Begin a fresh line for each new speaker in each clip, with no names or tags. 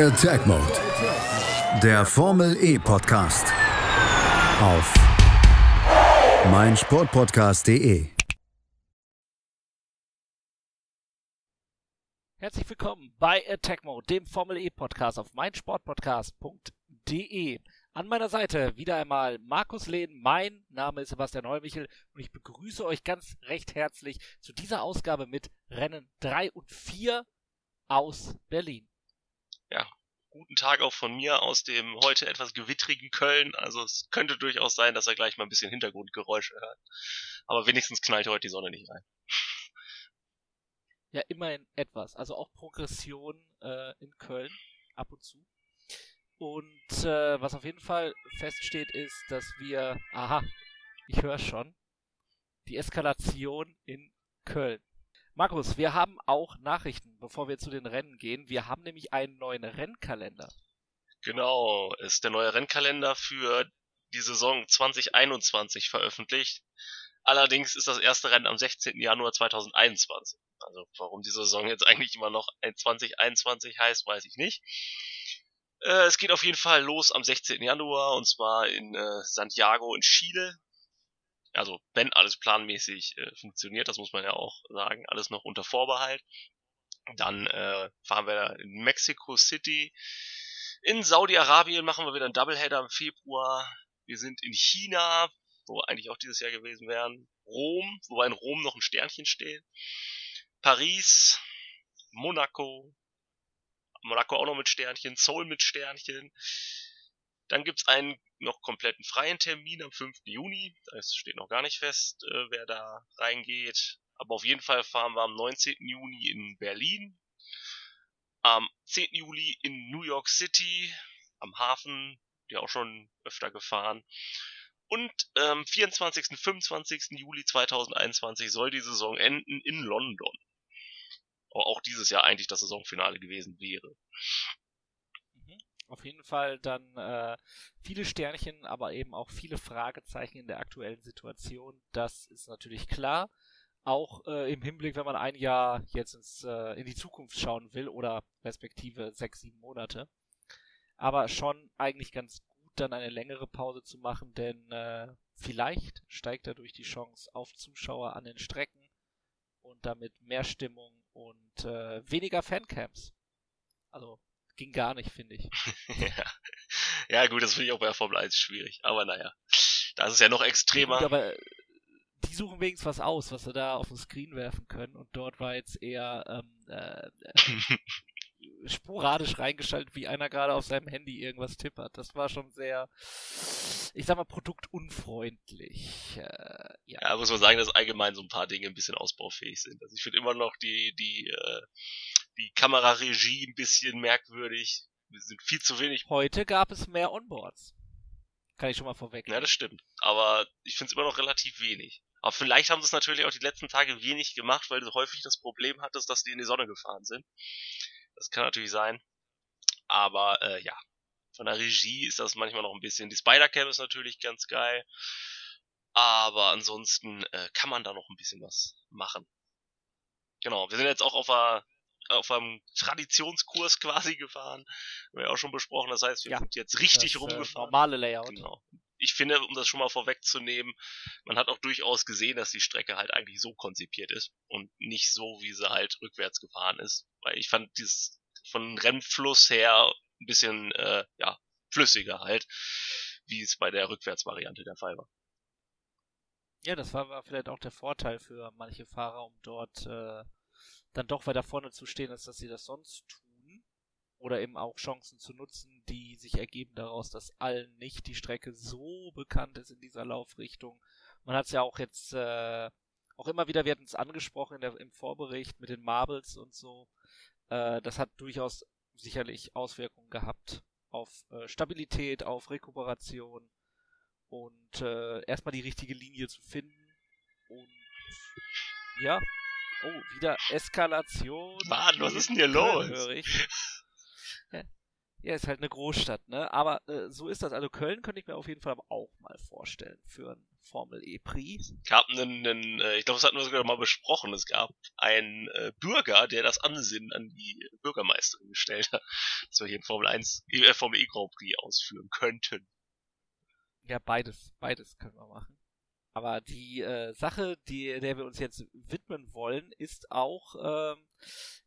Attack Mode. Der Formel E Podcast. Auf meinsportpodcast.de.
Herzlich willkommen bei Attack Mode, dem Formel E Podcast auf meinsportpodcast.de. An meiner Seite wieder einmal Markus Lehn, mein Name ist Sebastian Neumichel und ich begrüße euch ganz recht herzlich zu dieser Ausgabe mit Rennen 3 und 4 aus Berlin.
Ja, guten Tag auch von mir aus dem heute etwas gewittrigen Köln. Also es könnte durchaus sein, dass er gleich mal ein bisschen Hintergrundgeräusche hört. Aber wenigstens knallt heute die Sonne nicht rein.
Ja, immerhin etwas. Also auch Progression äh, in Köln ab und zu. Und äh, was auf jeden Fall feststeht, ist, dass wir, aha, ich höre schon, die Eskalation in Köln. Markus, wir haben auch Nachrichten, bevor wir zu den Rennen gehen. Wir haben nämlich einen neuen Rennkalender.
Genau, ist der neue Rennkalender für die Saison 2021 veröffentlicht. Allerdings ist das erste Rennen am 16. Januar 2021. Also warum die Saison jetzt eigentlich immer noch 2021 heißt, weiß ich nicht. Äh, es geht auf jeden Fall los am 16. Januar und zwar in äh, Santiago in Chile. Also wenn alles planmäßig äh, funktioniert, das muss man ja auch sagen, alles noch unter Vorbehalt. Dann äh, fahren wir in Mexico City. In Saudi-Arabien machen wir wieder einen Doubleheader im Februar. Wir sind in China, wo wir eigentlich auch dieses Jahr gewesen wären. Rom, wobei in Rom noch ein Sternchen steht. Paris, Monaco, Monaco auch noch mit Sternchen, Seoul mit Sternchen. Dann gibt's einen noch kompletten freien Termin am 5. Juni. Es steht noch gar nicht fest, äh, wer da reingeht. Aber auf jeden Fall fahren wir am 19. Juni in Berlin. Am 10. Juli in New York City, am Hafen, der auch schon öfter gefahren. Und am ähm, 24. 25. Juli 2021 soll die Saison enden in London auch dieses Jahr eigentlich das Saisonfinale gewesen wäre.
Auf jeden Fall dann äh, viele Sternchen, aber eben auch viele Fragezeichen in der aktuellen Situation. Das ist natürlich klar. Auch äh, im Hinblick, wenn man ein Jahr jetzt ins, äh, in die Zukunft schauen will oder respektive sechs, sieben Monate. Aber schon eigentlich ganz gut, dann eine längere Pause zu machen, denn äh, vielleicht steigt dadurch die Chance auf Zuschauer an den Strecken und damit mehr Stimmung und äh, weniger Fancamps. Also ging gar nicht, finde ich.
ja. ja, gut, das finde ich auch bei Formel 1 schwierig. Aber naja, da ist es ja noch extremer. Gut,
aber die suchen wenigstens was aus, was sie da auf den Screen werfen können. Und dort war jetzt eher ähm, äh, äh sporadisch reingeschaltet, wie einer gerade auf seinem Handy irgendwas tippert. Das war schon sehr, ich sag mal, produktunfreundlich. Äh,
ja. ja, muss man sagen, dass allgemein so ein paar Dinge ein bisschen ausbaufähig sind. Also ich finde immer noch die, die, äh, die Kameraregie ein bisschen merkwürdig. Wir sind viel zu wenig.
Heute gab es mehr Onboards. Kann ich schon mal vorweg.
Ja, das stimmt. Aber ich finde es immer noch relativ wenig. Aber vielleicht haben sie es natürlich auch die letzten Tage wenig gemacht, weil du häufig das Problem hattest, dass die in die Sonne gefahren sind. Das kann natürlich sein. Aber äh, ja, von der Regie ist das manchmal noch ein bisschen. Die Spider-Cam ist natürlich ganz geil. Aber ansonsten äh, kann man da noch ein bisschen was machen. Genau, wir sind jetzt auch auf, einer, auf einem Traditionskurs quasi gefahren. Haben wir auch schon besprochen. Das heißt, wir ja, sind jetzt richtig das, äh, rumgefahren.
Äh, normale Layout.
Genau. Ich finde, um das schon mal vorwegzunehmen, man hat auch durchaus gesehen, dass die Strecke halt eigentlich so konzipiert ist und nicht so, wie sie halt rückwärts gefahren ist weil ich fand dieses von Rennfluss her ein bisschen äh, ja flüssiger halt, wie es bei der Rückwärtsvariante der Fall war.
Ja, das war, war vielleicht auch der Vorteil für manche Fahrer, um dort äh, dann doch weiter vorne zu stehen, als dass sie das sonst tun. Oder eben auch Chancen zu nutzen, die sich ergeben daraus, dass allen nicht die Strecke so bekannt ist in dieser Laufrichtung. Man hat es ja auch jetzt äh, auch immer wieder, wir hatten es angesprochen in der, im Vorbericht mit den Marbles und so. Äh, das hat durchaus sicherlich Auswirkungen gehabt auf äh, Stabilität, auf Rekuperation und äh, erstmal die richtige Linie zu finden. Und ja, oh, wieder Eskalation.
Mann, was ist denn hier los?
Ja. ist halt eine Großstadt, ne? Aber äh, so ist das. Also Köln könnte ich mir auf jeden Fall auch mal vorstellen für ein, Formel E Prix.
Es gab einen, einen äh, ich glaube, das hatten wir sogar mal besprochen, es gab einen äh, Bürger, der das Ansinnen an die Bürgermeisterin gestellt hat, dass wir hier Formel 1, äh, Formel E Grand Prix ausführen könnten.
Ja, beides, beides können wir machen. Aber die äh, Sache, die, der wir uns jetzt widmen wollen, ist auch, ähm,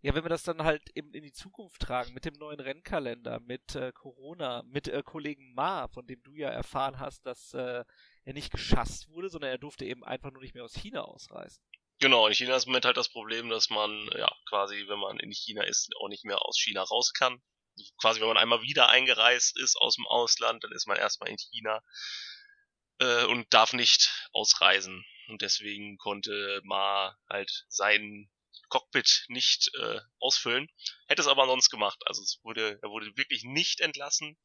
ja, wenn wir das dann halt eben in die Zukunft tragen, mit dem neuen Rennkalender, mit äh, Corona, mit äh, Kollegen Ma, von dem du ja erfahren hast, dass äh, er nicht geschasst wurde, sondern er durfte eben einfach nur nicht mehr aus China ausreisen.
Genau, in China ist im Moment halt das Problem, dass man, ja, quasi, wenn man in China ist, auch nicht mehr aus China raus kann. Quasi, wenn man einmal wieder eingereist ist aus dem Ausland, dann ist man erstmal in China äh, und darf nicht ausreisen. Und deswegen konnte Ma halt sein Cockpit nicht äh, ausfüllen. Hätte es aber sonst gemacht. Also es wurde, er wurde wirklich nicht entlassen.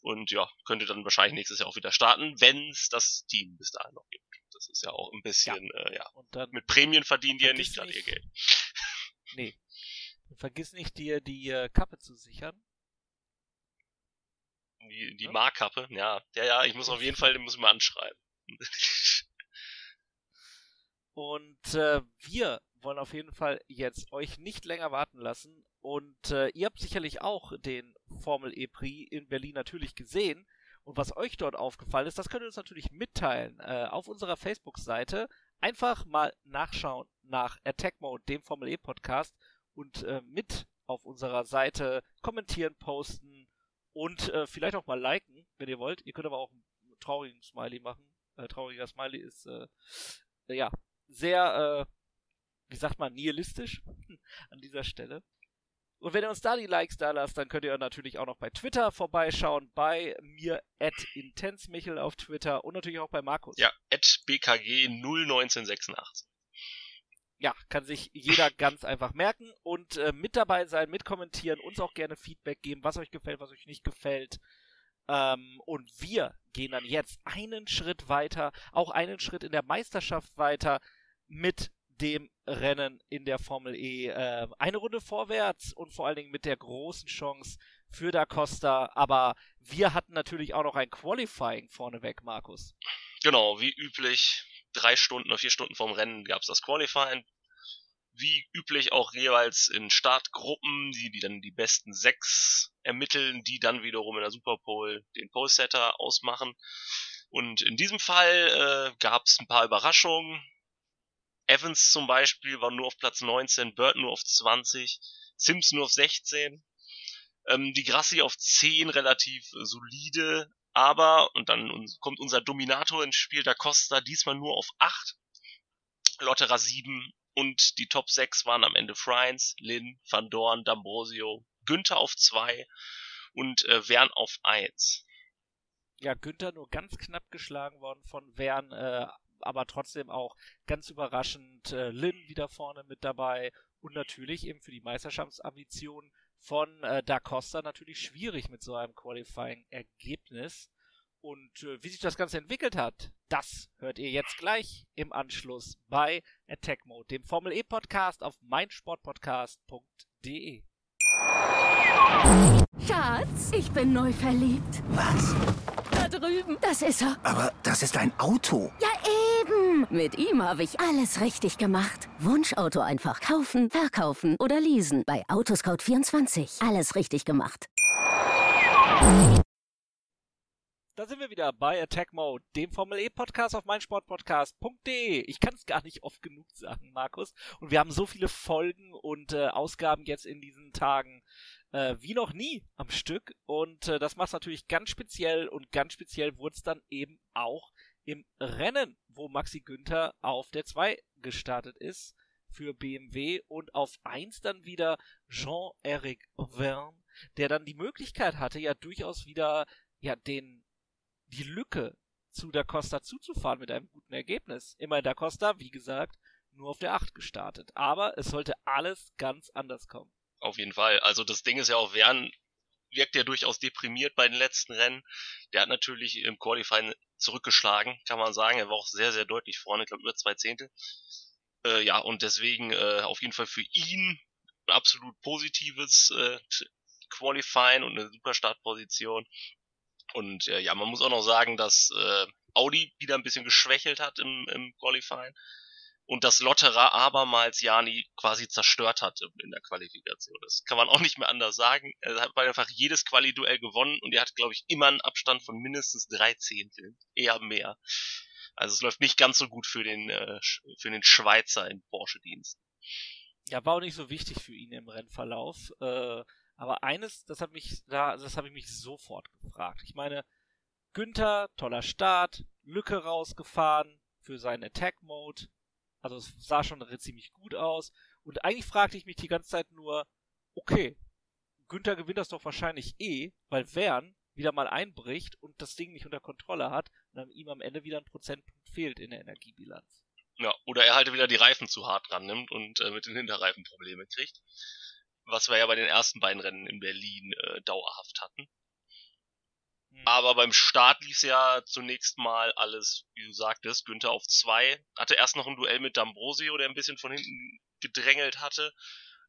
Und ja, könnte dann wahrscheinlich nächstes Jahr auch wieder starten, wenn es das Team bis dahin noch gibt. Das ist ja auch ein bisschen, ja. Äh, ja.
Und dann
mit Prämien verdienen die ja nicht gerade ihr Geld.
Nee. Vergiss nicht, dir die äh, Kappe zu sichern.
Die, die ja? Markappe, ja. Ja, ja, ich muss auf jeden Fall, den muss ich mal anschreiben.
Und äh, wir wollen auf jeden Fall jetzt euch nicht länger warten lassen. Und äh, ihr habt sicherlich auch den Formel E Prix in Berlin natürlich gesehen. Und was euch dort aufgefallen ist, das könnt ihr uns natürlich mitteilen äh, auf unserer Facebook-Seite. Einfach mal nachschauen nach Attack Mode, dem Formel E Podcast, und äh, mit auf unserer Seite kommentieren, posten und äh, vielleicht auch mal liken, wenn ihr wollt. Ihr könnt aber auch einen traurigen Smiley machen. Äh, trauriger Smiley ist äh, ja sehr, äh, wie sagt man, nihilistisch an dieser Stelle. Und wenn ihr uns da die Likes da lasst, dann könnt ihr natürlich auch noch bei Twitter vorbeischauen, bei mir at intensmichel auf Twitter und natürlich auch bei Markus.
Ja, at bkg01986.
Ja, kann sich jeder ganz einfach merken und äh, mit dabei sein, mitkommentieren, uns auch gerne Feedback geben, was euch gefällt, was euch nicht gefällt. Ähm, und wir gehen dann jetzt einen Schritt weiter, auch einen Schritt in der Meisterschaft weiter mit dem Rennen in der Formel E. Äh, eine Runde vorwärts und vor allen Dingen mit der großen Chance für Da Costa. Aber wir hatten natürlich auch noch ein Qualifying vorneweg, Markus.
Genau, wie üblich, drei Stunden oder vier Stunden vorm Rennen gab es das Qualifying. Wie üblich auch jeweils in Startgruppen, die, die dann die besten sechs ermitteln, die dann wiederum in der Superpole den Pole-Setter ausmachen. Und in diesem Fall äh, gab es ein paar Überraschungen. Evans zum Beispiel war nur auf Platz 19, Burton nur auf 20, Sims nur auf 16, ähm, die Grassi auf 10 relativ solide, aber, und dann kommt unser Dominator ins Spiel, da Costa diesmal nur auf 8, Lotterer 7 und die Top 6 waren am Ende Friends, Lin, Van Dorn, D'Ambrosio, Günther auf 2 und äh, Wern auf 1.
Ja, Günther nur ganz knapp geschlagen worden von Wern, äh, aber trotzdem auch ganz überraschend äh, Lin wieder vorne mit dabei und natürlich eben für die Meisterschaftsambitionen von äh, Da Costa natürlich schwierig mit so einem Qualifying-Ergebnis. Und äh, wie sich das Ganze entwickelt hat, das hört ihr jetzt gleich im Anschluss bei Attack Mode, dem Formel E Podcast auf meinsportpodcast.de.
Schatz, ich bin neu verliebt.
Was?
Da drüben, das ist er.
Aber das ist ein Auto.
Ja, Mit ihm habe ich alles richtig gemacht. Wunschauto einfach kaufen, verkaufen oder leasen bei Autoscout24. Alles richtig gemacht.
Da sind wir wieder bei Attack Mode, dem Formel E Podcast auf meinsportpodcast.de. Ich kann es gar nicht oft genug sagen, Markus. Und wir haben so viele Folgen und äh, Ausgaben jetzt in diesen Tagen äh, wie noch nie am Stück. Und äh, das macht natürlich ganz speziell und ganz speziell wurde es dann eben auch im Rennen, wo Maxi Günther auf der 2 gestartet ist für BMW und auf 1 dann wieder Jean-Eric Verne, der dann die Möglichkeit hatte, ja durchaus wieder ja den die Lücke zu Da Costa zuzufahren mit einem guten Ergebnis. Immerhin Da Costa, wie gesagt, nur auf der 8 gestartet. Aber es sollte alles ganz anders kommen.
Auf jeden Fall. Also das Ding ist ja auch, Wern wirkt ja durchaus deprimiert bei den letzten Rennen. Der hat natürlich im Qualifying zurückgeschlagen, kann man sagen. Er war auch sehr, sehr deutlich vorne, ich glaube über zwei Zehntel. Äh, ja, und deswegen äh, auf jeden Fall für ihn ein absolut positives äh, Qualifying und eine super Startposition. Und äh, ja, man muss auch noch sagen, dass äh, Audi wieder ein bisschen geschwächelt hat im, im Qualifying und dass Lotterer abermals Jani quasi zerstört hat in der Qualifikation. Das kann man auch nicht mehr anders sagen. Er hat einfach jedes Quali-Duell gewonnen und er hat, glaube ich, immer einen Abstand von mindestens drei Zehnteln, eher mehr. Also es läuft nicht ganz so gut für den äh, für den Schweizer in Porsche-Dienst.
Ja, war auch nicht so wichtig für ihn im Rennverlauf. Äh, aber eines, das hat mich da, das habe ich mich sofort gefragt. Ich meine, Günther, toller Start, Lücke rausgefahren für seinen Attack Mode, also es sah schon ziemlich gut aus. Und eigentlich fragte ich mich die ganze Zeit nur, okay, Günther gewinnt das doch wahrscheinlich eh, weil Wern wieder mal einbricht und das Ding nicht unter Kontrolle hat und dann ihm am Ende wieder ein Prozentpunkt fehlt in der Energiebilanz.
Ja, oder er halt wieder die Reifen zu hart dran nimmt und äh, mit den Hinterreifen Probleme kriegt. Was wir ja bei den ersten beiden Rennen in Berlin äh, dauerhaft hatten. Mhm. Aber beim Start lief ja zunächst mal alles, wie du sagtest, Günther auf zwei. Hatte erst noch ein Duell mit D'Ambrosio, der ein bisschen von hinten gedrängelt hatte.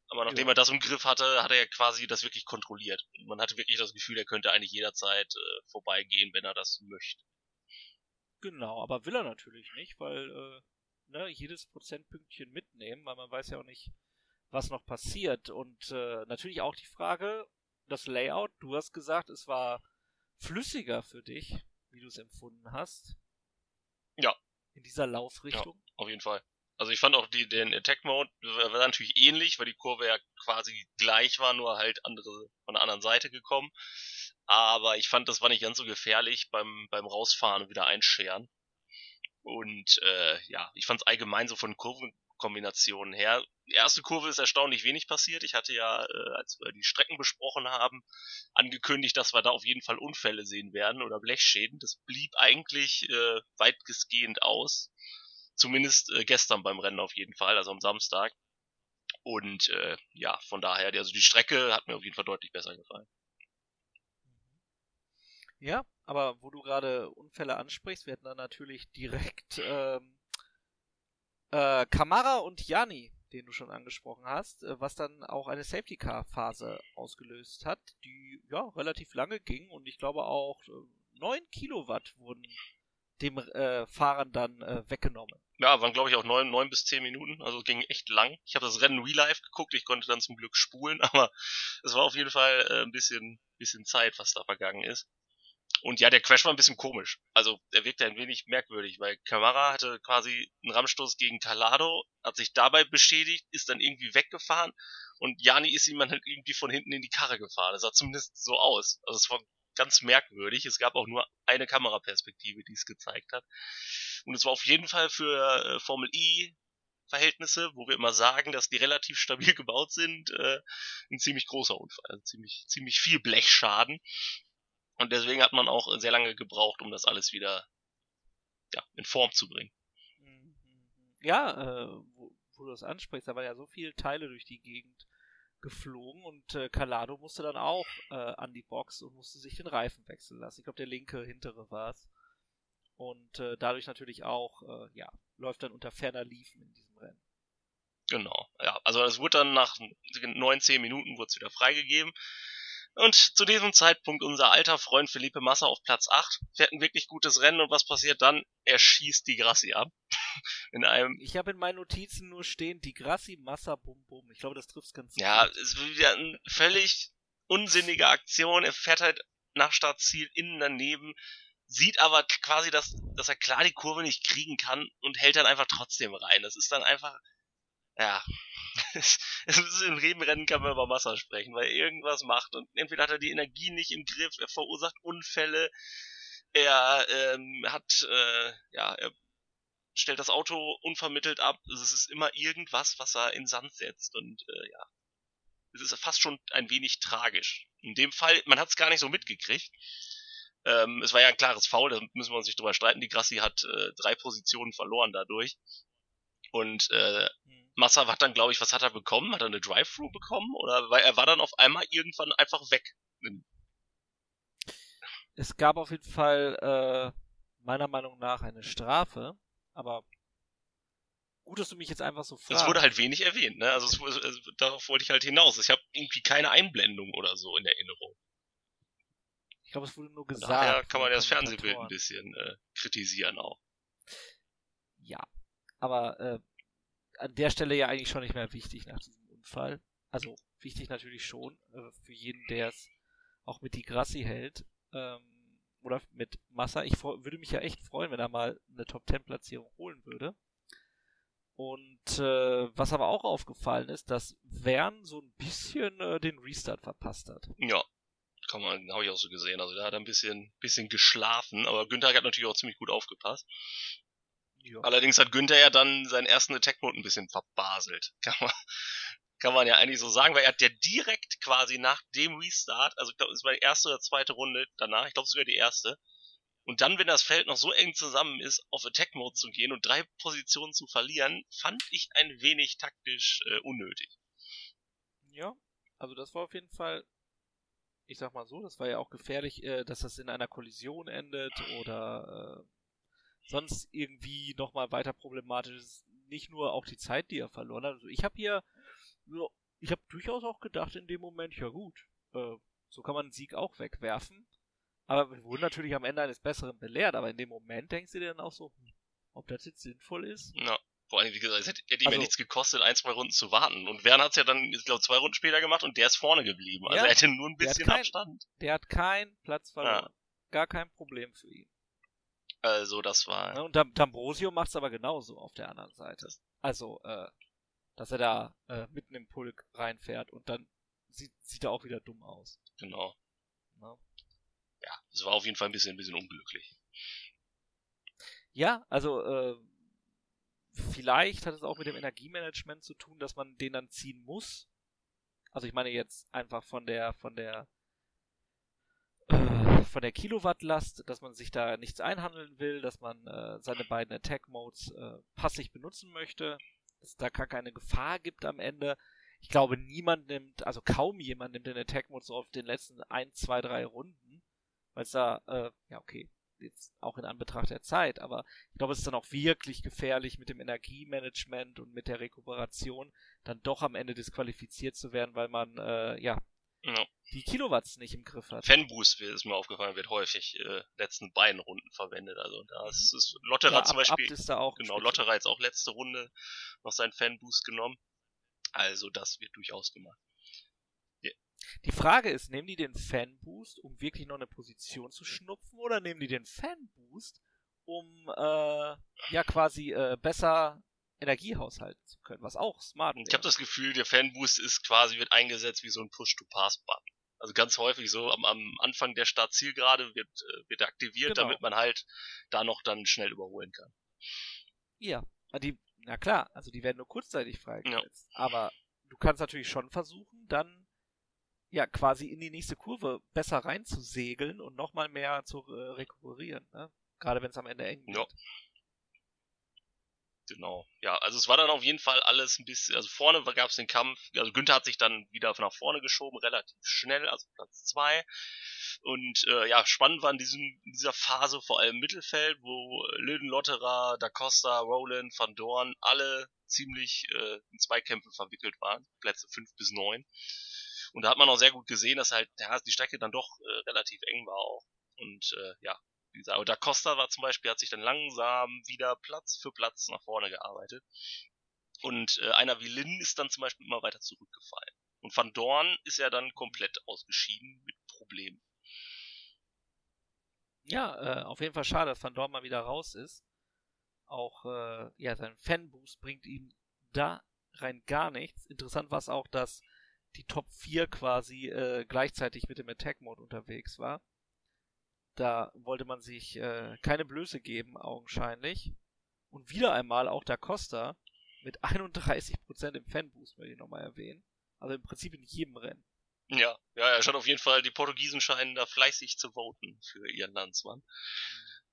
Aber nachdem ja. er das im Griff hatte, hat er ja quasi das wirklich kontrolliert. Und man hatte wirklich das Gefühl, er könnte eigentlich jederzeit äh, vorbeigehen, wenn er das möchte.
Genau, aber will er natürlich nicht, weil äh, ne, jedes Prozentpünktchen mitnehmen, weil man weiß ja auch nicht, was noch passiert. Und äh, natürlich auch die Frage, das Layout, du hast gesagt, es war flüssiger für dich, wie du es empfunden hast.
Ja.
In dieser Laufrichtung.
Ja, auf jeden Fall. Also ich fand auch die, den Attack Mode war natürlich ähnlich, weil die Kurve ja quasi gleich war, nur halt andere von der anderen Seite gekommen. Aber ich fand, das war nicht ganz so gefährlich beim, beim Rausfahren und wieder einscheren. Und äh, ja, ich fand es allgemein so von Kurven, Kombinationen her. Die erste Kurve ist erstaunlich wenig passiert. Ich hatte ja, äh, als wir die Strecken besprochen haben, angekündigt, dass wir da auf jeden Fall Unfälle sehen werden oder Blechschäden. Das blieb eigentlich äh, weitgehend aus. Zumindest äh, gestern beim Rennen auf jeden Fall, also am Samstag. Und äh, ja, von daher, also die Strecke hat mir auf jeden Fall deutlich besser gefallen.
Ja, aber wo du gerade Unfälle ansprichst, wir hatten dann natürlich direkt ähm, äh, Kamara und Jani, den du schon angesprochen hast, äh, was dann auch eine Safety Car Phase ausgelöst hat, die ja relativ lange ging und ich glaube auch äh, 9 Kilowatt wurden dem äh, Fahrern dann äh, weggenommen.
Ja, waren glaube ich auch neun, neun bis zehn Minuten, also ging echt lang. Ich habe das Rennen Real Life geguckt, ich konnte dann zum Glück spulen, aber es war auf jeden Fall äh, ein bisschen, bisschen Zeit, was da vergangen ist. Und ja, der Crash war ein bisschen komisch. Also er wirkte ein wenig merkwürdig, weil Camara hatte quasi einen Rammstoß gegen Calado, hat sich dabei beschädigt, ist dann irgendwie weggefahren und Jani ist ihm dann halt irgendwie von hinten in die Karre gefahren. Das sah zumindest so aus. Also es war ganz merkwürdig. Es gab auch nur eine Kameraperspektive, die es gezeigt hat. Und es war auf jeden Fall für äh, Formel E Verhältnisse, wo wir immer sagen, dass die relativ stabil gebaut sind, äh, ein ziemlich großer Unfall, also ziemlich ziemlich viel Blechschaden. Und deswegen hat man auch sehr lange gebraucht, um das alles wieder ja, in Form zu bringen. Mhm.
Ja, äh, wo, wo du das ansprichst, da waren ja so viele Teile durch die Gegend geflogen und äh, Calado musste dann auch äh, an die Box und musste sich den Reifen wechseln lassen. Ich glaube, der linke hintere war es. Und äh, dadurch natürlich auch, äh, ja, läuft dann unter ferner Liefen in diesem Rennen.
Genau, ja. Also es wurde dann nach 19 Minuten wurde es wieder freigegeben. Und zu diesem Zeitpunkt unser alter Freund Felipe Massa auf Platz 8 fährt ein wirklich gutes Rennen und was passiert dann? Er schießt die Grassi ab. in einem.
Ich habe in meinen Notizen nur stehen, die Grassi Massa Bum Bum. Ich glaube, das trifft's ganz
ja, gut. Ja, es ist wieder eine völlig unsinnige Aktion. Er fährt halt nach Startziel innen daneben, sieht aber quasi, dass, dass er klar die Kurve nicht kriegen kann und hält dann einfach trotzdem rein. Das ist dann einfach, ja, Im Rebenrennen kann man über Massa sprechen, weil er irgendwas macht und entweder hat er die Energie nicht im Griff, er verursacht Unfälle, er ähm, hat, äh, ja, er stellt das Auto unvermittelt ab. Also es ist immer irgendwas, was er in Sand setzt und äh, ja, es ist fast schon ein wenig tragisch. In dem Fall, man hat es gar nicht so mitgekriegt. Ähm, es war ja ein klares Foul, da müssen wir uns nicht drüber streiten. Die Grassi hat äh, drei Positionen verloren dadurch. Und äh, hm. Massa hat dann, glaube ich, was hat er bekommen? Hat er eine Drive-Thru bekommen? Oder weil er war dann auf einmal irgendwann einfach weg.
Es gab auf jeden Fall äh, meiner Meinung nach eine Strafe, aber gut, dass du mich jetzt einfach so fragst.
Es wurde halt wenig erwähnt, ne? Also es, es, darauf wollte ich halt hinaus. Ich habe irgendwie keine Einblendung oder so in Erinnerung.
Ich glaube, es wurde nur gesagt.
Daher kann man das Fernsehbild ein bisschen äh, kritisieren auch.
Ja, aber äh, an der Stelle ja eigentlich schon nicht mehr wichtig nach diesem Unfall. Also wichtig natürlich schon äh, für jeden, der es auch mit die Grassi hält ähm, oder mit Massa. Ich würde mich ja echt freuen, wenn er mal eine Top 10 Platzierung holen würde. Und äh, was aber auch aufgefallen ist, dass Wern so ein bisschen äh, den Restart verpasst hat.
Ja, kann man, habe ich auch so gesehen. Also da hat er ein bisschen, bisschen geschlafen, aber Günther hat natürlich auch ziemlich gut aufgepasst.
Ja.
Allerdings hat Günther ja dann seinen ersten Attack-Mode ein bisschen verbaselt. Kann man, kann man ja eigentlich so sagen, weil er hat ja direkt quasi nach dem Restart, also ich glaube, es war die erste oder zweite Runde danach, ich glaube sogar die erste, und dann, wenn das Feld noch so eng zusammen ist, auf Attack-Mode zu gehen und drei Positionen zu verlieren, fand ich ein wenig taktisch äh, unnötig.
Ja, also das war auf jeden Fall, ich sag mal so, das war ja auch gefährlich, äh, dass das in einer Kollision endet oder äh, sonst irgendwie nochmal weiter problematisch ist. Nicht nur auch die Zeit, die er verloren hat. Also ich habe hier, ja, ich habe durchaus auch gedacht in dem Moment, ja gut, äh, so kann man einen Sieg auch wegwerfen. Aber wir wurden natürlich am Ende eines Besseren belehrt, aber in dem Moment denkst du dir dann auch so, hm, ob das jetzt sinnvoll ist?
Ja. Vor allem, wie gesagt, es hätte, hätte ihm ja
Also-
nichts gekostet, ein, zwei Runden zu warten. Und Werner hat es ja dann, ich glaube, zwei Runden später gemacht und der ist vorne geblieben. Also
Ja,
er hätte nur ein bisschen
kein-
Abstand.
Der hat keinen Platz verloren. Gar kein Problem für ihn.
Also das war.
Ne, Und Dam- D'Ambrosio macht's aber genauso auf der anderen Seite. Also, äh, dass er da äh, mitten im Pulk reinfährt und dann sieht, sieht er auch wieder dumm aus.
Genau.
Ne?
Ja, es war auf jeden Fall ein bisschen, ein bisschen unglücklich.
Ja, also äh, vielleicht hat es auch mit dem Energiemanagement zu tun, dass man den dann ziehen muss. Also ich meine jetzt einfach von der von der äh, von der Kilowattlast, dass man sich da nichts einhandeln will, dass man äh, seine beiden Attack Modes äh, passiv benutzen möchte, dass es da gar keine Gefahr gibt am Ende. Ich glaube, niemand nimmt, also kaum jemand nimmt den Attack Mode so auf den letzten ein, zwei, drei Runden, weil es da, äh, ja okay, jetzt auch in Anbetracht der Zeit, aber ich glaube, es ist dann auch wirklich gefährlich mit dem Energiemanagement und mit der Rekuperation dann doch am Ende disqualifiziert zu werden, weil man äh, ja
Ja.
die Kilowatts nicht im Griff hat.
Fanboost ist mir aufgefallen, wird häufig äh, letzten beiden Runden verwendet. Also da ist, ist Lotterer
Mhm. Ja,
zum Beispiel.
Abt ist da auch
Genau. Lotterer jetzt auch letzte Runde noch seinen Fanboost genommen. Also das wird durchaus gemacht.
Die Frage ist, nehmen die den Fanboost, um wirklich noch eine Position zu schnupfen, oder nehmen die den Fanboost, um äh, ja quasi äh, besser Energie haushalten zu können, was auch smart wäre.
ich habe das Gefühl, der Fanboost ist quasi, wird eingesetzt wie so ein Push-to-Pass-Button. Also ganz häufig so am, am Anfang der Startzielgerade wird, äh, wird er aktiviert,
Genau.
damit man halt da noch dann schnell überholen kann.
Ja, die, na klar, also die werden nur kurzzeitig freigesetzt. Aber du kannst natürlich schon versuchen, dann ja quasi in die nächste Kurve besser reinzusegeln und nochmal mehr zu äh, rekuperieren, ne? Gerade wenn es am Ende eng wird.
Ja. Genau. Ja, also es war dann auf jeden Fall alles ein bisschen, also vorne gab es den Kampf, also Günther hat sich dann wieder nach vorne geschoben, relativ schnell, also Platz zwei. Und äh, ja, spannend war in, diesem, in dieser Phase vor allem Mittelfeld, wo Löden Lotterer, Da Costa, Roland, Van Dorn alle ziemlich äh, in Zweikämpfe verwickelt waren, Plätze fünf bis neun. Und da hat man auch sehr gut gesehen, dass halt ja, die Strecke dann doch äh, relativ eng war auch. Und äh, ja, wie gesagt, Da Costa war zum Beispiel, hat sich dann langsam wieder Platz für Platz nach vorne gearbeitet. Und äh, einer wie Lin ist dann zum Beispiel immer weiter zurückgefallen. Und Van Dorn ist ja dann komplett ausgeschieden mit Problemen.
Ja, äh, auf jeden Fall schade, dass Van Dorn mal wieder raus ist. Auch äh, ja, sein Fanboost bringt ihm da rein gar nichts. Interessant war es auch, dass die Top 4 quasi äh, gleichzeitig mit dem Attack Mode unterwegs war. Da wollte man sich äh, keine Blöße geben, augenscheinlich. Und wieder einmal auch Da Costa mit 31% im Fanboost, möchte ich nochmal erwähnen. Also im Prinzip in jedem Rennen.
Ja, ja, ja, schon auf jeden Fall, die Portugiesen scheinen da fleißig zu voten für ihren Landsmann.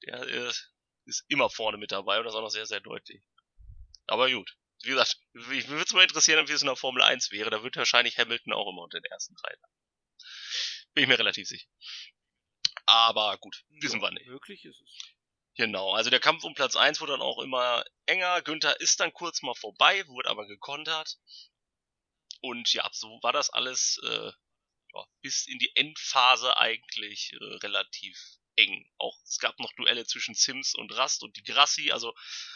Der äh, ist immer vorne mit dabei und das auch noch sehr, sehr deutlich. Aber gut. Wie gesagt, mich würde es mal interessieren, wie es in der Formel 1 wäre. Da wird wahrscheinlich Hamilton auch immer unter den ersten drei. sein. Bin ich mir relativ sicher. Aber gut, wissen
Ja,
wir nicht.
Möglich ist es.
Genau, also der Kampf um Platz 1 wurde dann auch immer enger. Günther ist dann kurz mal vorbei, wurde aber gekontert. Und ja, so war das alles äh, ja, bis in die Endphase eigentlich äh, relativ eng. Auch es gab noch Duelle zwischen Sims und Rast und die Grassi, also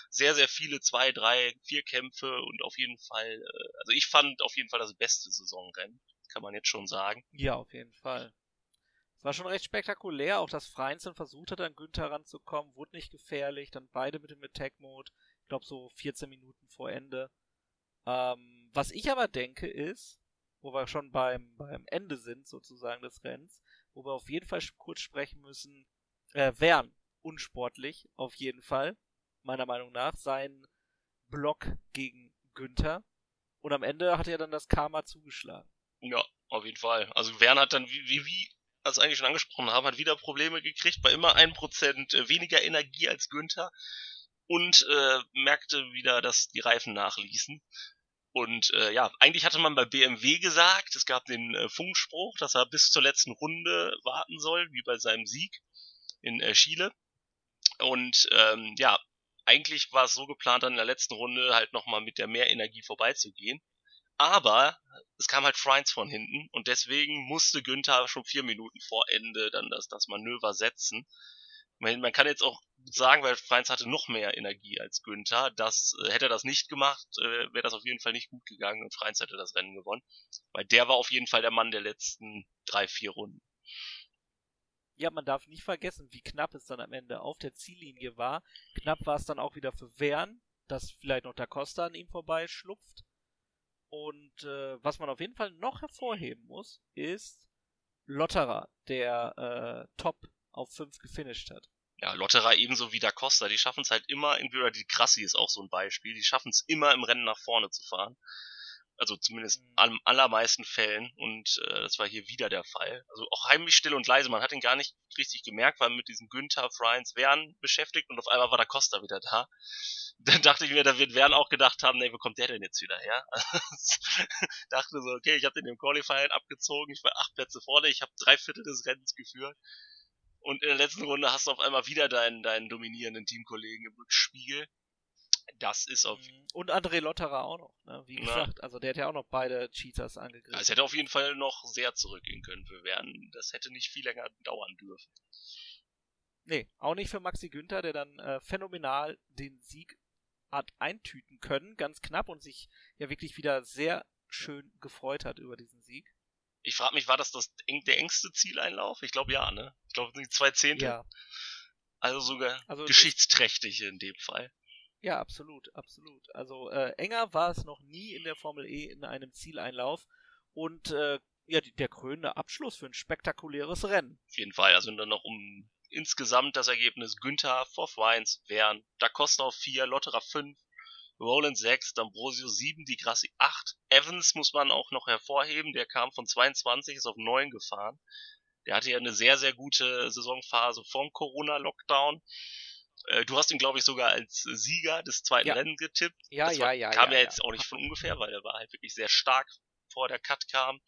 sehr, sehr viele zwei, drei, vier Kämpfe und auf jeden Fall, äh, also ich fand auf jeden Fall das beste Saisonrennen, kann man jetzt schon sagen.
Ja, auf jeden Fall. Es war schon recht spektakulär, auch dass Freinzen versucht hat, an Günther ranzukommen, wurde nicht gefährlich, dann beide mit dem Attack-Mode, ich glaube so 14 Minuten vor Ende. Ähm, was ich aber denke ist, wo wir schon beim, beim Ende sind sozusagen des Rennens, wo wir auf jeden Fall kurz sprechen müssen, äh, Wern, unsportlich, auf jeden Fall, meiner Meinung nach, sein Block gegen Günther. Und am Ende hat er dann das Karma zugeschlagen.
Ja, auf jeden Fall. Also Wern hat dann, wie, wie, wie als eigentlich schon angesprochen haben, hat wieder Probleme gekriegt, bei immer ein Prozent äh, weniger Energie als Günther und äh, merkte wieder, dass die Reifen nachließen. Und äh, ja, eigentlich hatte man bei BMW gesagt, es gab den äh, Funkspruch, dass er bis zur letzten Runde warten soll, wie bei seinem Sieg in äh, Chile. Und ähm, ja, eigentlich war es so geplant, dann in der letzten Runde halt nochmal mit der Mehrenergie vorbeizugehen. Aber es kam halt Freins von hinten und deswegen musste Günther schon vier Minuten vor Ende dann das, das Manöver setzen. Man, man kann jetzt auch sagen, weil Freins hatte noch mehr Energie als Günther, dass äh, hätte er das nicht gemacht, äh, wäre das auf jeden Fall nicht gut gegangen und Freins hätte das Rennen gewonnen. Weil der war auf jeden Fall der Mann der letzten drei, vier Runden.
Ja, man darf nicht vergessen, wie knapp es dann am Ende auf der Ziellinie war. Knapp war es dann auch wieder für Wern, dass vielleicht noch Da Costa an ihm vorbei schlupft. Und äh, was man auf jeden Fall noch hervorheben muss, ist Lotterer, der äh, top auf 5 gefinisht hat.
Ja, Lotterer ebenso wie Da Costa, die schaffen es halt immer, entweder die Krassi ist auch so ein Beispiel, die schaffen es immer im Rennen nach vorne zu fahren. Also zumindest mhm. am allermeisten Fällen und äh, das war hier wieder der Fall. Also auch heimlich still und leise, man hat ihn gar nicht richtig gemerkt, weil mit diesem Günther, Friends, Wern beschäftigt und auf einmal war Da Costa wieder da dann dachte ich mir, da wird Wern auch gedacht haben, nee, wo kommt der denn jetzt wieder her? dachte so, okay, ich habe den im Qualifying abgezogen, ich war acht Plätze vorne, ich habe drei Viertel des Rennens geführt. Und in der letzten Runde hast du auf einmal wieder deinen, deinen dominierenden Teamkollegen im Rückspiegel. Das ist auf.
Mhm. Und André Lotterer auch noch, ne? Wie gesagt, Na. also der hat ja auch noch beide Cheaters angegriffen.
Es hätte auf jeden Fall noch sehr zurückgehen können für Wern. Das hätte nicht viel länger dauern dürfen.
Nee, auch nicht für Maxi Günther, der dann äh, phänomenal den Sieg hat eintüten können, ganz knapp und sich ja wirklich wieder sehr schön gefreut hat über diesen Sieg.
Ich frage mich, war das, das der engste Zieleinlauf? Ich glaube ja, ne? Ich glaube, die zwei Zehntel. Ja. Also sogar also geschichtsträchtig in dem Fall.
Ja, absolut, absolut. Also äh, enger war es noch nie in der Formel E in einem Zieleinlauf und äh, ja, die, der krönende Abschluss für ein spektakuläres Rennen.
Auf jeden Fall, also dann noch um insgesamt das Ergebnis Günther, Forth Wines, Wern, Da Costa auf 4, Lotterer 5, Roland 6, D'Ambrosio 7, Di Grassi 8. Evans muss man auch noch hervorheben, der kam von 22, ist auf 9 gefahren. Der hatte ja eine sehr, sehr gute Saisonphase vom Corona-Lockdown. Äh, du hast ihn, glaube ich, sogar als Sieger des zweiten ja. Rennens getippt.
Ja,
das
ja, war, ja.
Kam
ja,
ja jetzt auch nicht von ungefähr, weil er war halt wirklich sehr stark vor der Cut kam.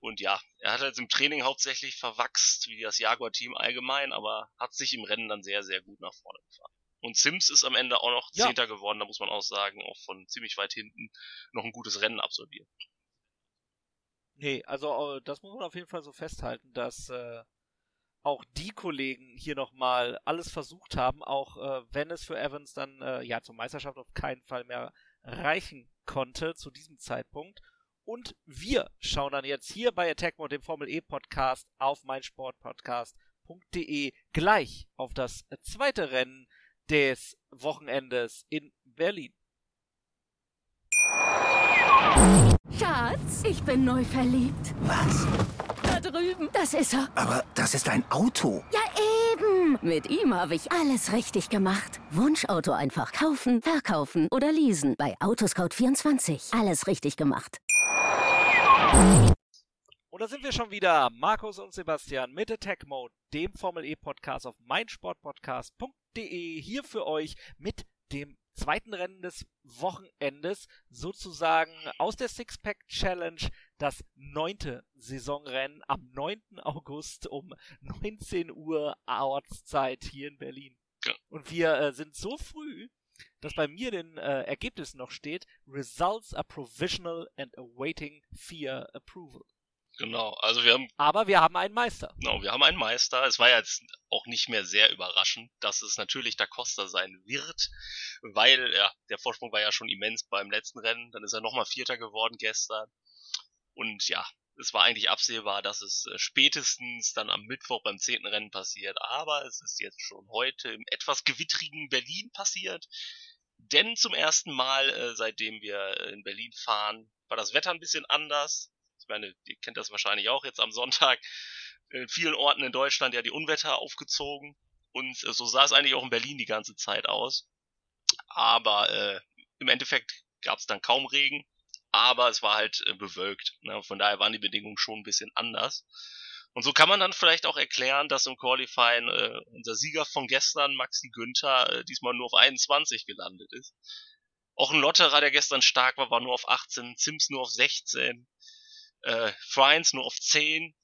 Und ja, er hat halt im Training hauptsächlich verwachst, wie das Jaguar-Team allgemein, aber hat sich im Rennen dann sehr, sehr gut nach vorne gefahren. Und Sims ist am Ende auch noch ja. Zehnter geworden, da muss man auch sagen, auch von ziemlich weit hinten noch ein gutes Rennen absolviert.
Nee, also äh, das muss man auf jeden Fall so festhalten, dass äh, auch die Kollegen hier nochmal alles versucht haben, auch äh, wenn es für Evans dann äh, ja zur Meisterschaft auf keinen Fall mehr reichen konnte zu diesem Zeitpunkt. Und wir schauen dann jetzt hier bei Attack Mode, dem Formel E Podcast, auf meinsportpodcast.de gleich auf das zweite Rennen des Wochenendes in Berlin.
Schatz, ich bin neu verliebt.
Was?
Drüben. Das ist er.
Aber das ist ein Auto.
Ja, eben. Mit ihm habe ich alles richtig gemacht. Wunschauto einfach kaufen, verkaufen oder leasen. Bei Autoscout24. Alles richtig gemacht.
Und da sind wir schon wieder, Markus und Sebastian mit Attack Mode, dem Formel E Podcast auf meinsportpodcast.de, hier für euch mit dem zweiten Rennen des Wochenendes, sozusagen aus der Sixpack Challenge, das neunte Saisonrennen am 9. August um 19 Uhr Ortszeit hier in Berlin. Und wir äh, sind so früh, dass bei mir den äh, Ergebnissen noch steht, Results are provisional and awaiting fear approval.
Genau, also wir haben.
Aber wir haben einen Meister.
Genau, wir haben einen Meister. Es war jetzt auch nicht mehr sehr überraschend, dass es natürlich Da Costa sein wird, weil ja, der Vorsprung war ja schon immens beim letzten Rennen. Dann ist er nochmal Vierter geworden gestern. Und ja, es war eigentlich absehbar, dass es äh, spätestens dann am Mittwoch beim zehnten Rennen passiert. Aber es ist jetzt schon heute im etwas gewittrigen Berlin passiert. Denn zum ersten Mal, äh, seitdem wir in Berlin fahren, war das Wetter ein bisschen anders ich meine, ihr kennt das wahrscheinlich auch jetzt am Sonntag, in vielen Orten in Deutschland ja die Unwetter aufgezogen. Und äh, so sah es eigentlich auch in Berlin die ganze Zeit aus. Aber äh, im Endeffekt gab es dann kaum Regen, aber es war halt äh, bewölkt. Ne? Von daher waren die Bedingungen schon ein bisschen anders. Und so kann man dann vielleicht auch erklären, dass im Qualifying äh, unser Sieger von gestern, Maxi Günther, äh, diesmal nur auf 21 gelandet ist. Auch ein Lotterer, der gestern stark war, war nur auf 18, Sims nur auf 16. Äh, Friends nur auf 10.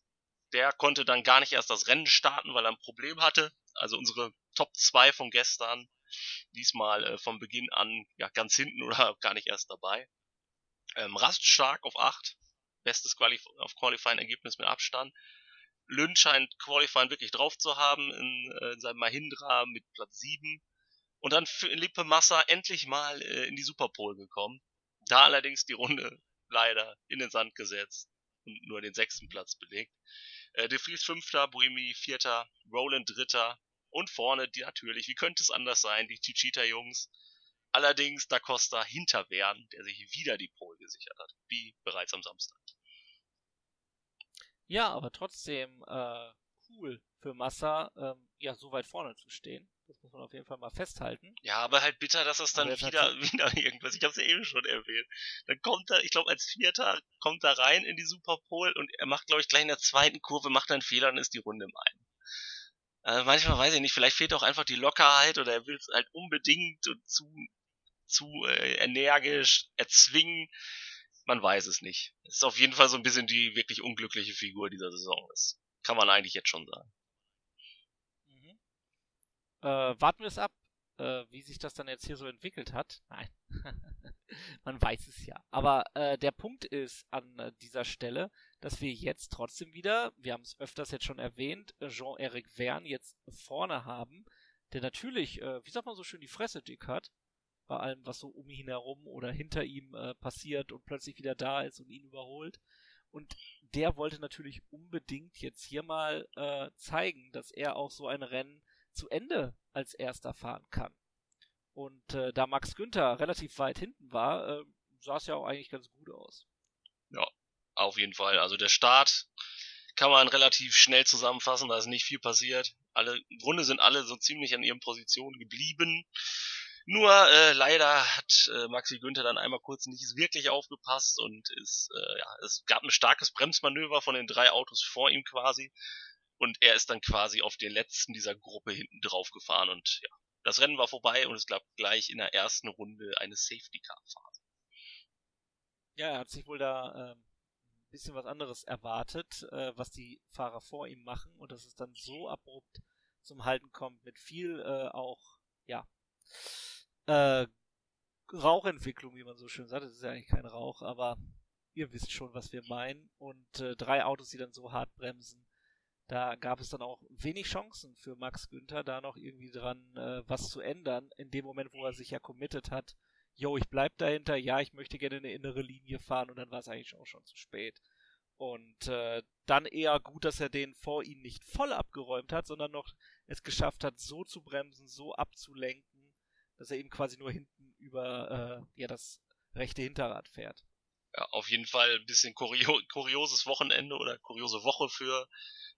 Der konnte dann gar nicht erst das Rennen starten, weil er ein Problem hatte. Also unsere Top 2 von gestern diesmal äh, von Beginn an ja ganz hinten oder gar nicht erst dabei. Ähm, Rast stark auf 8. Bestes Qualif auf Qualifying-Ergebnis mit Abstand. Lynn scheint Qualifying wirklich drauf zu haben in, äh, in seinem Mahindra mit Platz 7. Und dann Felipe Massa endlich mal äh, in die Superpole gekommen. Da allerdings die Runde leider in den Sand gesetzt und nur den sechsten Platz belegt. Äh, De Vries fünfter, Buemi vierter, Roland dritter und vorne die natürlich, wie könnte es anders sein, die Chichita-Jungs. Allerdings Da Costa hinter Wern, der sich wieder die Pole gesichert hat, wie bereits am Samstag.
Ja, aber trotzdem äh, cool für Massa, ähm, ja, so weit vorne zu stehen. Das muss man auf jeden Fall mal festhalten.
Ja, aber halt bitter, dass es dann wieder, wieder irgendwas, ich habe es ja eben schon erwähnt. Dann kommt er, ich glaube als Vierter, kommt er rein in die Superpole und er macht, glaube ich, gleich in der zweiten Kurve, macht einen Fehler und ist die Runde im einen. Also manchmal weiß ich nicht, vielleicht fehlt auch einfach die Lockerheit oder er will es halt unbedingt und zu, zu äh, energisch erzwingen. Man weiß es nicht. Es ist auf jeden Fall so ein bisschen die wirklich unglückliche Figur dieser Saison. Das kann man eigentlich jetzt schon sagen.
Äh, warten wir es ab, äh, wie sich das dann jetzt hier so entwickelt hat. Nein, man weiß es ja. Aber äh, der Punkt ist an äh, dieser Stelle, dass wir jetzt trotzdem wieder, wir haben es öfters jetzt schon erwähnt, äh, Jean-Eric Verne jetzt vorne haben, der natürlich, äh, wie sagt man so schön, die Fresse dick hat bei allem, was so um ihn herum oder hinter ihm passiert und plötzlich wieder da ist und ihn überholt. Und der wollte natürlich unbedingt jetzt hier mal zeigen, dass er auch so ein Rennen zu Ende als erster fahren kann. Und äh, da Max Günther relativ weit hinten war, äh, sah es ja auch eigentlich ganz gut aus.
Ja, auf jeden Fall. Also der Start kann man relativ schnell zusammenfassen, da ist nicht viel passiert. Alle, Im Grunde sind alle so ziemlich an ihren Positionen geblieben. Nur äh, leider hat äh, Maxi Günther dann einmal kurz nicht wirklich aufgepasst und ist, äh, ja, es gab ein starkes Bremsmanöver von den drei Autos vor ihm quasi und er ist dann quasi auf den letzten dieser Gruppe hinten drauf gefahren und ja, das Rennen war vorbei und es gab gleich in der ersten Runde eine Safety Car Phase.
Ja, er hat sich wohl da äh, ein bisschen was anderes erwartet, äh, was die Fahrer vor ihm machen und dass es dann so abrupt zum Halten kommt mit viel äh, auch ja äh, Rauchentwicklung, wie man so schön sagt. Das ist ja eigentlich kein Rauch, aber ihr wisst schon, was wir meinen. Und äh, drei Autos, die dann so hart bremsen, da gab es dann auch wenig Chancen für Max Günther, da noch irgendwie dran äh, was zu ändern. In dem Moment, wo er sich ja committed hat, yo, ich bleib dahinter, ja, ich möchte gerne eine innere Linie fahren und dann war es eigentlich auch schon zu spät. Und äh, dann eher gut, dass er den vor ihm nicht voll abgeräumt hat, sondern noch es geschafft hat, so zu bremsen, so abzulenken, dass er eben quasi nur hinten über äh, ja das rechte Hinterrad fährt.
Ja, auf jeden Fall ein bisschen kurio kurioses Wochenende oder kuriose Woche für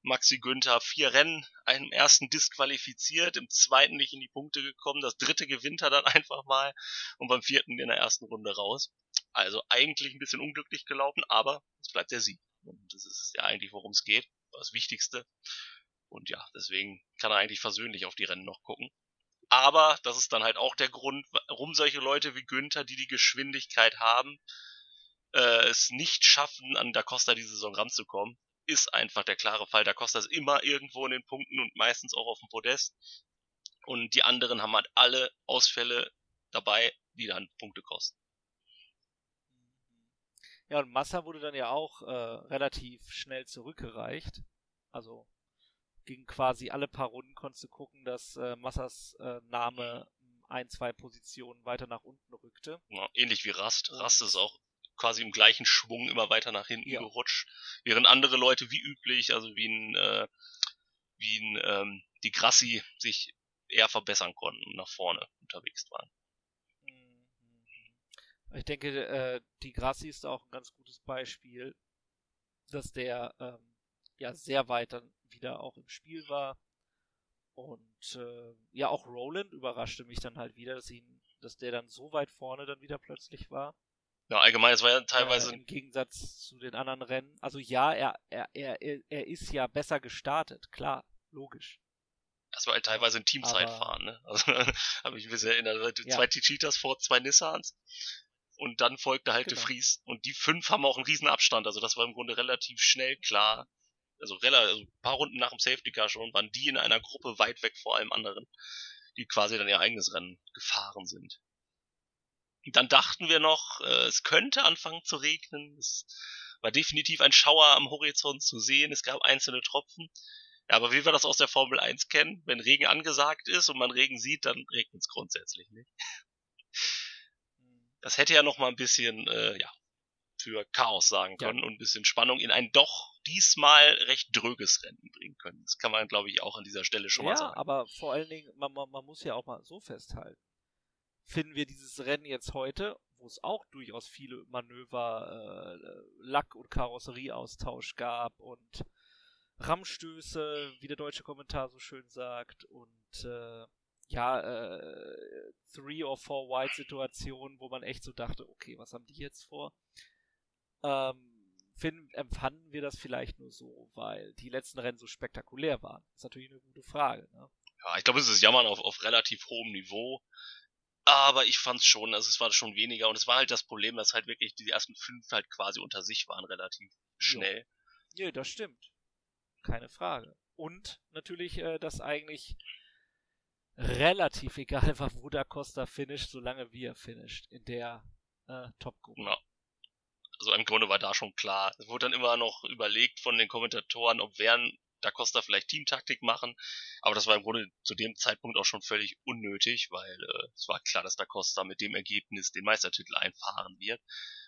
Maxi Günther vier Rennen, im ersten disqualifiziert, im zweiten nicht in die Punkte gekommen, das dritte gewinnt er dann einfach mal und beim vierten in der ersten Runde raus. Also eigentlich ein bisschen unglücklich gelaufen, aber es bleibt der Sieg. Und das ist ja eigentlich, worum es geht, das Wichtigste. Und ja, deswegen kann er eigentlich versöhnlich auf die Rennen noch gucken. Aber das ist dann halt auch der Grund, warum solche Leute wie Günther, die die Geschwindigkeit haben, äh, es nicht schaffen, an Da Costa die Saison ranzukommen ist einfach der klare Fall. Da kostet das immer irgendwo in den Punkten und meistens auch auf dem Podest. Und die anderen haben halt alle Ausfälle dabei, die dann Punkte kosten.
Ja, und Massa wurde dann ja auch äh, relativ schnell zurückgereicht. Also ging quasi alle paar Runden, konntest du gucken, dass äh, Massas äh, Name ein, zwei Positionen weiter nach unten rückte.
Ja, ähnlich wie Rast.
Und-
Rast ist auch quasi im gleichen Schwung immer weiter nach hinten
Ja.
gerutscht, während andere Leute wie üblich, also wie ein, äh, wie ein ähm, die Grassi sich eher verbessern konnten und nach vorne unterwegs waren.
Mhm. Ich denke, äh, die Grassi ist auch ein ganz gutes Beispiel, dass der ähm, ja sehr weit dann wieder auch im Spiel war. Und äh, ja, auch Roland überraschte mich dann halt wieder, dass ihn, dass der dann so weit vorne dann wieder plötzlich war.
Ja, allgemein, es war ja teilweise
Äh, Im Gegensatz zu den anderen Rennen. Also ja, er, er, er, er- ist ja besser gestartet, klar, logisch.
Das war halt teilweise ein Teamzeitfahren, ne? Also habe ich mich sehr erinnert.
Ja.
Zwei Cheetahs vor zwei Nissans. Und dann folgte halt
Genau.
De Vries. Und die fünf haben auch einen riesen Abstand. Also das war im Grunde relativ schnell klar. Also, rela also ein paar Runden nach dem Safety Car schon waren die in einer Gruppe weit weg vor allem anderen, die quasi dann ihr eigenes Rennen gefahren sind. Dann dachten wir noch, äh, es könnte anfangen zu regnen. Es war definitiv ein Schauer am Horizont zu sehen. Es gab einzelne Tropfen. Ja, aber wie wir das aus der Formel 1 kennen, wenn Regen angesagt ist und man Regen sieht, dann regnet es grundsätzlich nicht. Das hätte ja noch mal ein bisschen, äh, ja, für Chaos sagen
Ja.
können und ein bisschen Spannung in ein doch diesmal recht dröges Rennen bringen können. Das kann man, glaube ich, auch an dieser Stelle schon mal
ja,
sagen.
aber vor allen Dingen, man, man, man muss ja auch mal so festhalten. Finden wir dieses Rennen jetzt heute, wo es auch durchaus viele Manöver, äh, Lack- und Karosserieaustausch gab und Rammstöße, wie der deutsche Kommentar so schön sagt, und äh, ja, äh, Three or Four Wide Situationen, wo man echt so dachte, okay, was haben die jetzt vor? Ähm, finden, empfanden wir das vielleicht nur so, weil die letzten Rennen so spektakulär waren? ist natürlich eine gute Frage. Ne?
Ja, ich glaube, es ist Jammern auf, auf relativ hohem Niveau. Aber ich fand's schon, also es war schon weniger und es war halt das Problem, dass halt wirklich die ersten fünf halt quasi unter sich waren, relativ schnell.
Nö, das stimmt. Keine Frage. Und natürlich, äh, dass eigentlich relativ egal war, wo da Costa finisht, solange wie er finisht in der äh, Top-Gruppe.
Ja. Also im Grunde war da schon klar. Es wurde dann immer noch überlegt von den Kommentatoren, ob wären Da Costa vielleicht Teamtaktik machen. Aber das war im Grunde zu dem Zeitpunkt auch schon völlig unnötig, weil äh, es war klar, dass Da Costa mit dem Ergebnis den Meistertitel einfahren wird.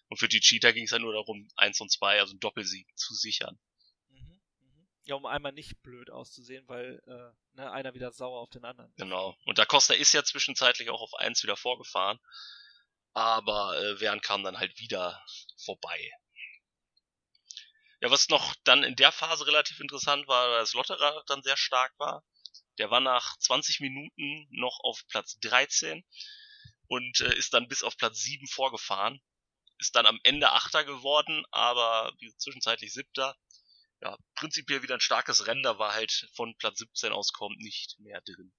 Und für die Cheetah ging es ja nur darum, eins und zwei, also einen Doppelsieg zu sichern.
Mhm, mhm. Ja, um einmal nicht blöd auszusehen, weil äh, ne, einer wieder sauer auf den anderen. ist.
Genau. Und Da Costa ist ja zwischenzeitlich auch auf eins wieder vorgefahren. Aber äh, Wern kam dann halt wieder vorbei. Ja, was noch dann in der Phase relativ interessant war, dass Lotterer dann sehr stark war. Der war nach 20 Minuten noch auf Platz 13 und äh, ist dann bis auf Platz 7 vorgefahren. Ist dann am Ende Achter geworden, aber zwischenzeitlich Siebter. Ja, prinzipiell wieder ein starkes Rennen, da war halt von Platz 17 aus kommt nicht mehr drin.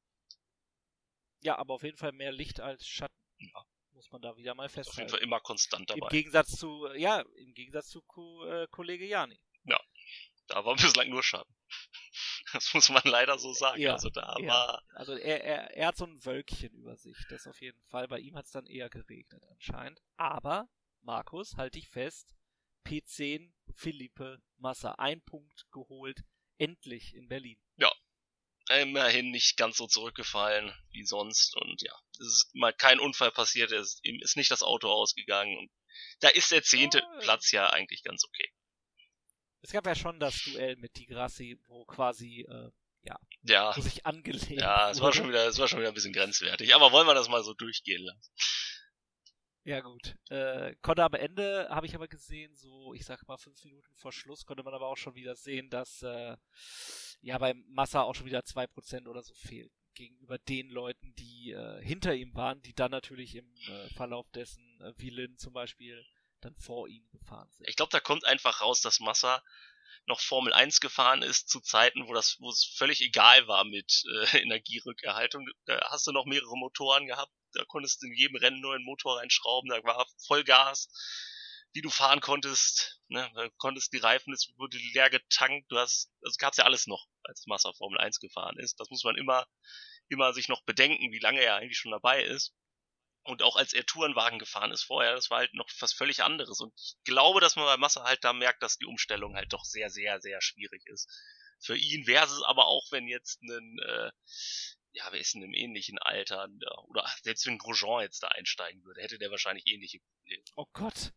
Ja, aber auf jeden Fall mehr Licht als Schatten.
Ja.
Muss man da wieder mal
Ist auf jeden
festhalten.
Fall immer konstant
Im
dabei.
Gegensatz zu, ja, im Gegensatz zu Ko äh, Kollege Jani.
Da war bislang nur Schatten. Das muss man leider so sagen.
Ja,
also da
ja.
war,
Also er, er, er hat so ein Wölkchen über sich, das auf jeden Fall. Bei ihm hat es dann eher geregnet anscheinend. Aber, Markus, halt dich fest, P10, Philippe Massa, ein Punkt geholt, endlich in Berlin.
Immerhin nicht ganz so zurückgefallen wie sonst und ja, es ist mal kein Unfall passiert, es ist, nicht das Auto ausgegangen und da ist der zehnte
Ja,
Platz ja eigentlich ganz okay.
Es gab ja schon das Duell mit Di Grassi, wo quasi, äh,
Ja,
wo sich angelehnt
ja, es war schon wieder, es war schon wieder ein bisschen grenzwertig, aber wollen wir das mal so durchgehen lassen?
Ja gut. Äh, konnte am Ende, habe ich aber gesehen, so, ich sag mal fünf Minuten vor Schluss, konnte man aber auch schon wieder sehen, dass äh, ja beim Massa auch schon wieder zwei Prozent oder so fehlten gegenüber den Leuten, die äh, hinter ihm waren, die dann natürlich im äh, Verlauf dessen, äh, wie Lin zum Beispiel, dann vor ihm gefahren sind.
Ich glaube, da kommt einfach raus, dass Massa noch Formel 1 gefahren ist zu Zeiten, wo das, wo es völlig egal war mit äh, Energierückerhaltung. Da hast du noch mehrere Motoren gehabt, da konntest du in jedem Rennen nur einen Motor reinschrauben, da war Vollgas, die du fahren konntest, ne, konntest die Reifen, es wurde leer getankt, du hast, also gab's ja alles noch, als Massa Formel 1 gefahren ist. Das muss man immer, immer sich noch bedenken, wie lange er eigentlich schon dabei ist. Und auch als er Tourenwagen gefahren ist vorher, das war halt noch was völlig anderes. Und ich glaube, dass man bei Massa halt da merkt, dass die Umstellung halt doch sehr, sehr, sehr schwierig ist. Für ihn wäre es aber auch, wenn jetzt ein, äh, ja, wer ist denn im ähnlichen Alter, oder selbst wenn Grosjean jetzt da einsteigen würde, hätte der wahrscheinlich ähnliche Probleme.
Oh Gott.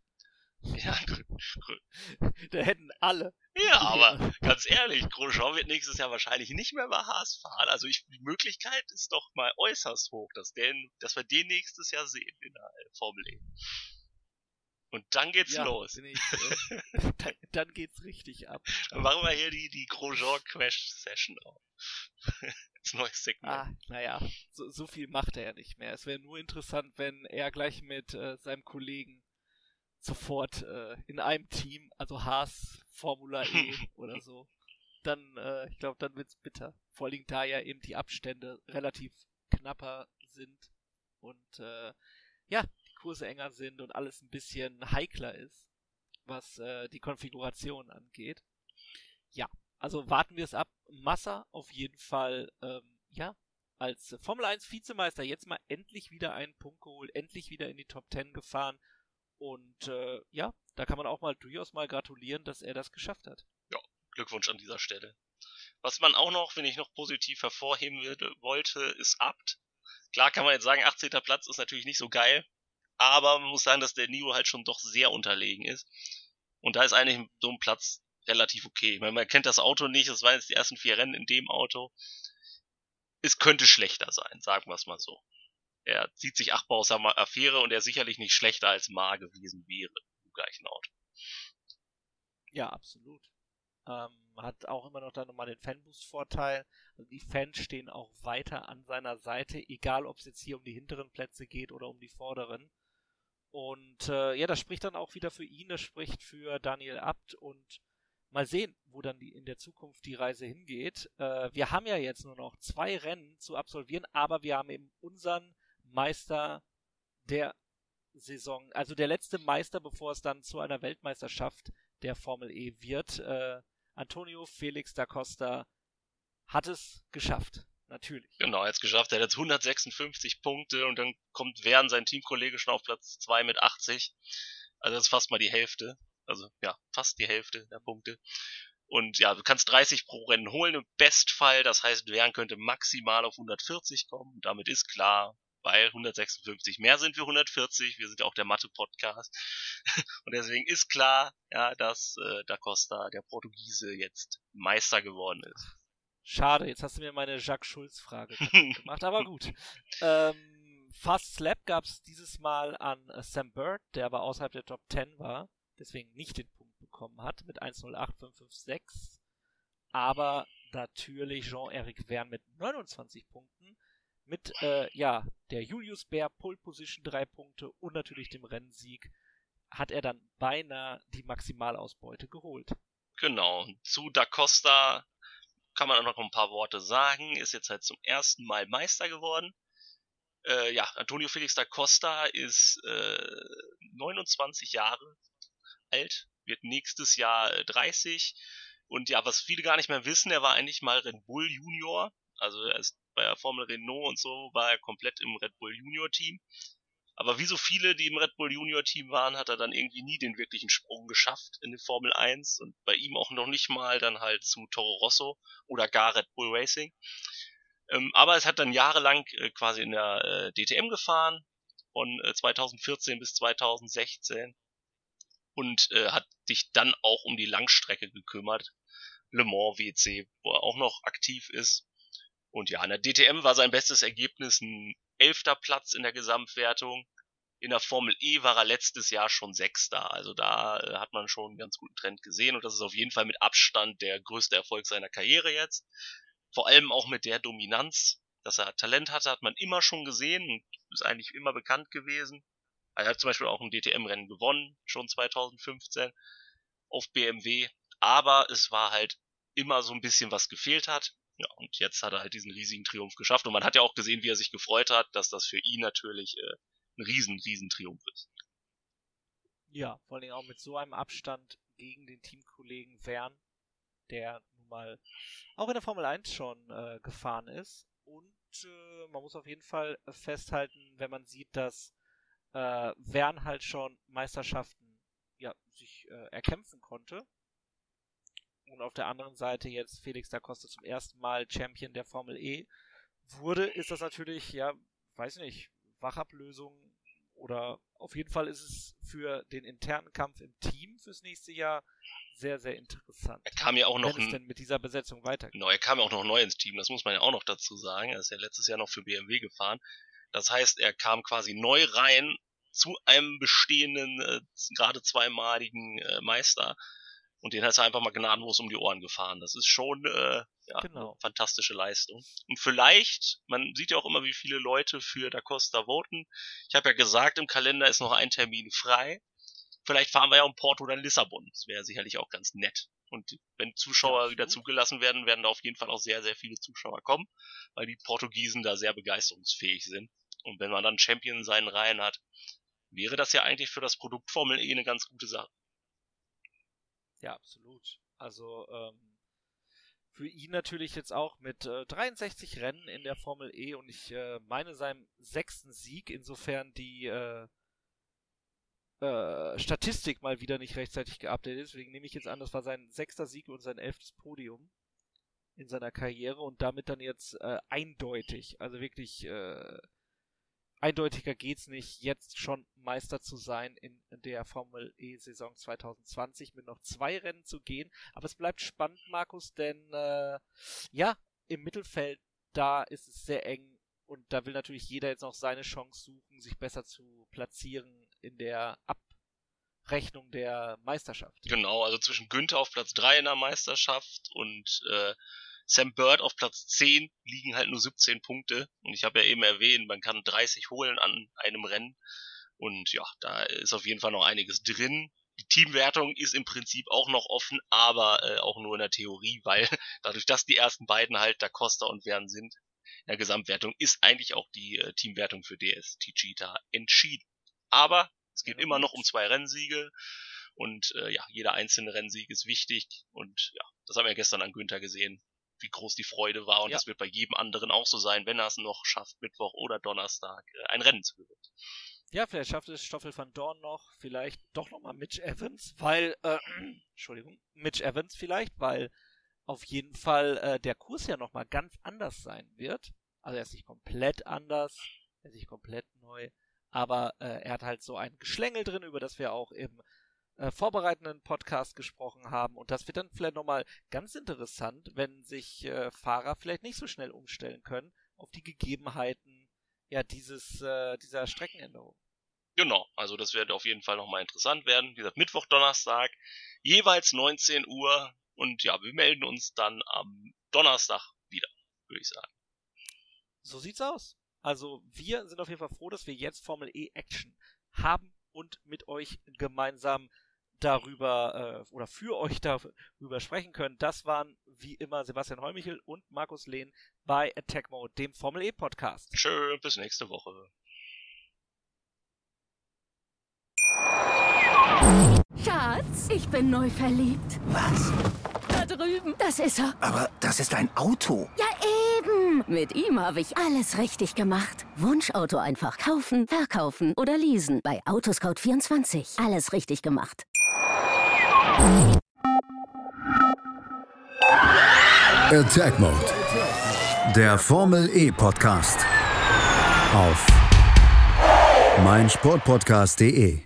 Ja,
da hätten alle.
Ja, aber ganz ehrlich, Grosjean wird nächstes Jahr wahrscheinlich nicht mehr bei Haas fahren. Also ich, die Möglichkeit ist doch mal äußerst hoch, dass, den, dass wir den nächstes Jahr sehen in der Formel E. Und dann geht's
ja,
los.
Ich, äh, dann, dann, geht's richtig ab.
Dann machen wir hier die, die Grosjean Crash Session auf. Als neues Segment.
Ah, naja, so, so viel macht er ja nicht mehr. Es wäre nur interessant, wenn er gleich mit äh, seinem Kollegen sofort äh, in einem Team, also Haas, Formula E oder so, dann, äh, ich glaube, dann wird's bitter. Vor allem da ja eben die Abstände relativ knapper sind und äh, ja, die Kurse enger sind und alles ein bisschen heikler ist, was äh, die Konfiguration angeht. Ja, also warten wir es ab. Massa auf jeden Fall, ähm, ja, als Formel 1 Vizemeister jetzt mal endlich wieder einen Punkt geholt, endlich wieder in die Top 10 gefahren und äh, ja, da kann man auch mal durchaus mal gratulieren, dass er das geschafft hat.
Ja, Glückwunsch an dieser Stelle. Was man auch noch, wenn ich noch positiv hervorheben wollte, ist Abt. Klar kann man jetzt sagen, 18. Platz ist natürlich nicht so geil, aber man muss sagen, dass der Nio halt schon doch sehr unterlegen ist. Und da ist eigentlich so ein Platz relativ okay. Meine, man kennt das Auto nicht, es waren jetzt die ersten vier Rennen in dem Auto. Es könnte schlechter sein, sagen wir es mal so er zieht sich Achtbau aus der Affäre und er sicherlich nicht schlechter als Ma gewesen wäre im gleichen Auto.
Ja, absolut. Ähm, hat auch immer noch dann nochmal den Fanboost-Vorteil. Also die Fans stehen auch weiter an seiner Seite, egal ob es jetzt hier um die hinteren Plätze geht oder um die vorderen. Und äh, ja, das spricht dann auch wieder für ihn, das spricht für Daniel Abt und mal sehen, wo dann die, in der Zukunft die Reise hingeht. Äh, wir haben ja jetzt nur noch zwei Rennen zu absolvieren, aber wir haben eben unseren Meister der Saison, also der letzte Meister, bevor es dann zu einer Weltmeisterschaft der Formel E wird. Äh, Antonio Felix da Costa hat es geschafft. Natürlich.
Genau, er hat es geschafft. Er hat jetzt 156 Punkte und dann kommt Wern, sein Teamkollege, schon auf Platz 2 mit 80. Also das ist fast mal die Hälfte. Also ja, fast die Hälfte der Punkte. Und ja, du kannst 30 pro Rennen holen im Bestfall. Das heißt, Wern könnte maximal auf 140 kommen. Damit ist klar, weil 156 mehr sind wir 140, wir sind ja auch der Mathe-Podcast. Und deswegen ist klar, ja, dass äh, Da Costa, der Portugiese, jetzt Meister geworden ist.
Schade, jetzt hast du mir meine Jacques Schulz-Frage gemacht, aber gut. Ähm, Fast Slap gab es dieses Mal an äh, Sam Bird, der aber außerhalb der Top 10 war, deswegen nicht den Punkt bekommen hat mit 1.08.556. Aber natürlich Jean-Eric Verne mit 29 Punkten mit äh, ja, der Julius Bär Pole Position drei Punkte und natürlich dem Rennsieg hat er dann beinahe die Maximalausbeute geholt.
Genau. Zu Da Costa kann man auch noch ein paar Worte sagen. Ist jetzt halt zum ersten Mal Meister geworden. Äh, ja, Antonio Felix da Costa ist äh, 29 Jahre alt, wird nächstes Jahr 30. Äh, und ja, was viele gar nicht mehr wissen, er war eigentlich mal Red Bull Junior. Also er ist bei der Formel Renault und so war er komplett im Red Bull Junior Team. Aber wie so viele, die im Red Bull Junior Team waren, hat er dann irgendwie nie den wirklichen Sprung geschafft in die Formel 1 und bei ihm auch noch nicht mal dann halt zu Toro Rosso oder gar Red Bull Racing. Ähm, aber es hat dann jahrelang äh, quasi in der äh, DTM gefahren, von äh, 2014 bis 2016 und äh, hat sich dann auch um die Langstrecke gekümmert. Le Mans WC, wo er auch noch aktiv ist. Und ja, in der DTM war sein bestes Ergebnis ein elfter Platz in der Gesamtwertung. In der Formel E war er letztes Jahr schon Sechster. Also da äh, hat man schon einen ganz guten Trend gesehen und das ist auf jeden Fall mit Abstand der größte Erfolg seiner Karriere jetzt. Vor allem auch mit der Dominanz, dass er Talent hatte, hat man immer schon gesehen und ist eigentlich immer bekannt gewesen. Er hat zum Beispiel auch ein DTM-Rennen gewonnen, schon 2015 auf BMW. Aber es war halt immer so ein bisschen was gefehlt hat. Ja, und jetzt hat er halt diesen riesigen Triumph geschafft. Und man hat ja auch gesehen, wie er sich gefreut hat, dass das für ihn natürlich äh, ein riesen, riesen Triumph ist.
Ja, vor allem auch mit so einem Abstand gegen den Teamkollegen Wern, der nun mal auch in der Formel 1 schon äh, gefahren ist. Und äh, man muss auf jeden Fall festhalten, wenn man sieht, dass äh, Wern halt schon Meisterschaften ja, sich äh, erkämpfen konnte. Und auf der anderen Seite jetzt Felix da Costa zum ersten Mal Champion der Formel E wurde, ist das natürlich, ja, weiß nicht, Wachablösung oder auf jeden Fall ist es für den internen Kampf im Team fürs nächste Jahr sehr, sehr interessant.
Er kam ja auch noch
denn mit dieser Besetzung weitergeht.
Genau, er kam ja auch noch neu ins Team, das muss man ja auch noch dazu sagen. Er ist ja letztes Jahr noch für BMW gefahren. Das heißt, er kam quasi neu rein zu einem bestehenden, äh, gerade zweimaligen äh, Meister. Und den hat er einfach mal gnadenlos um die Ohren gefahren. Das ist schon äh, ja,
Genau.
eine fantastische Leistung. Und vielleicht, man sieht ja auch immer, wie viele Leute für Da Costa voten. Ich habe ja gesagt, im Kalender ist noch ein Termin frei. Vielleicht fahren wir ja um Porto oder Lissabon. Das wäre sicherlich auch ganz nett. Und wenn Zuschauer
Ja,
wieder zugelassen werden, werden da auf jeden Fall auch sehr, sehr viele Zuschauer kommen, weil die Portugiesen da sehr begeisterungsfähig sind. Und wenn man dann Champion in seinen Reihen hat, wäre das ja eigentlich für das Produkt Formel E eine ganz gute Sache.
Ja, absolut. Also ähm, für ihn natürlich jetzt auch mit äh, 63 Rennen in der Formel E und ich äh, meine seinem sechsten Sieg, insofern die äh, äh, Statistik mal wieder nicht rechtzeitig geupdatet ist. Deswegen nehme ich jetzt an, das war sein sechster Sieg und sein elftes Podium in seiner Karriere und damit dann jetzt äh, eindeutig, also wirklich äh, eindeutiger geht's nicht, jetzt schon Meister zu sein in der Formel E Saison 2020 mit noch zwei Rennen zu gehen. Aber es bleibt spannend, Markus, denn äh, ja, im Mittelfeld, da ist es sehr eng und da will natürlich jeder jetzt noch seine Chance suchen, sich besser zu platzieren in der Abrechnung der Meisterschaft.
Genau, also zwischen Günther auf Platz 3 in der Meisterschaft und äh, Sam Bird auf Platz 10 liegen halt nur 17 Punkte. Und ich habe ja eben erwähnt, man kann 30 holen an einem Rennen. Und ja, da ist auf jeden Fall noch einiges drin. Die Teamwertung ist im Prinzip auch noch offen, aber äh, auch nur in der Theorie, weil dadurch, dass die ersten beiden halt Da Costa und Wern sind, in der Gesamtwertung ist eigentlich auch die äh, Teamwertung für DSTG da entschieden. Aber es geht
Ja,
immer noch um zwei Rennsiege und äh, ja, jeder einzelne Rennsieg ist wichtig und ja, das haben wir gestern an Günther gesehen, wie groß die Freude war und
Ja.
das wird bei jedem anderen auch so sein, wenn er es noch schafft, Mittwoch oder Donnerstag äh, ein Rennen zu gewinnen.
Ja, vielleicht schafft es Stoffel van Dorn noch, vielleicht doch nochmal Mitch Evans, weil, äh, Entschuldigung, Mitch Evans vielleicht, weil auf jeden Fall äh, der Kurs ja nochmal ganz anders sein wird. Also er ist nicht komplett anders, er ist nicht komplett neu, aber äh, er hat halt so ein Geschlängel drin, über das wir auch im äh, vorbereitenden Podcast gesprochen haben. Und das wird dann vielleicht nochmal ganz interessant, wenn sich äh, Fahrer vielleicht nicht so schnell umstellen können auf die Gegebenheiten ja dieses äh, dieser Streckenänderung.
Genau, also das wird auf jeden Fall nochmal interessant werden. Wie gesagt, Mittwoch, Donnerstag, jeweils 19 Uhr und ja, wir melden uns dann am Donnerstag wieder, würde ich sagen.
So sieht's aus. Also wir sind auf jeden Fall froh, dass wir jetzt Formel E Action haben und mit euch gemeinsam darüber äh, oder für euch darüber sprechen können. Das waren wie immer Sebastian Heumichel und Markus Lehn bei Attack Mode, dem Formel E Podcast.
Schön, bis nächste Woche.
Schatz, ich bin neu verliebt.
Was?
Da drüben. Das ist er.
Aber das ist ein Auto.
Ja, eben. Mit ihm habe ich alles richtig gemacht. Wunschauto einfach kaufen, verkaufen oder leasen. Bei Autoscout24. Alles richtig gemacht.
Attack Mode. Der Formel E Podcast. Auf meinsportpodcast.de.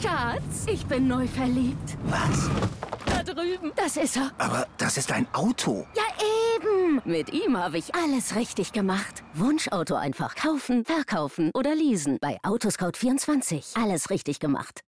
Schatz, ich bin neu verliebt.
Was?
Da drüben. Das ist er.
Aber das ist ein Auto.
Ja, eben. Mit ihm habe ich alles richtig gemacht. Wunschauto einfach kaufen, verkaufen oder leasen. Bei Autoscout24. Alles richtig gemacht.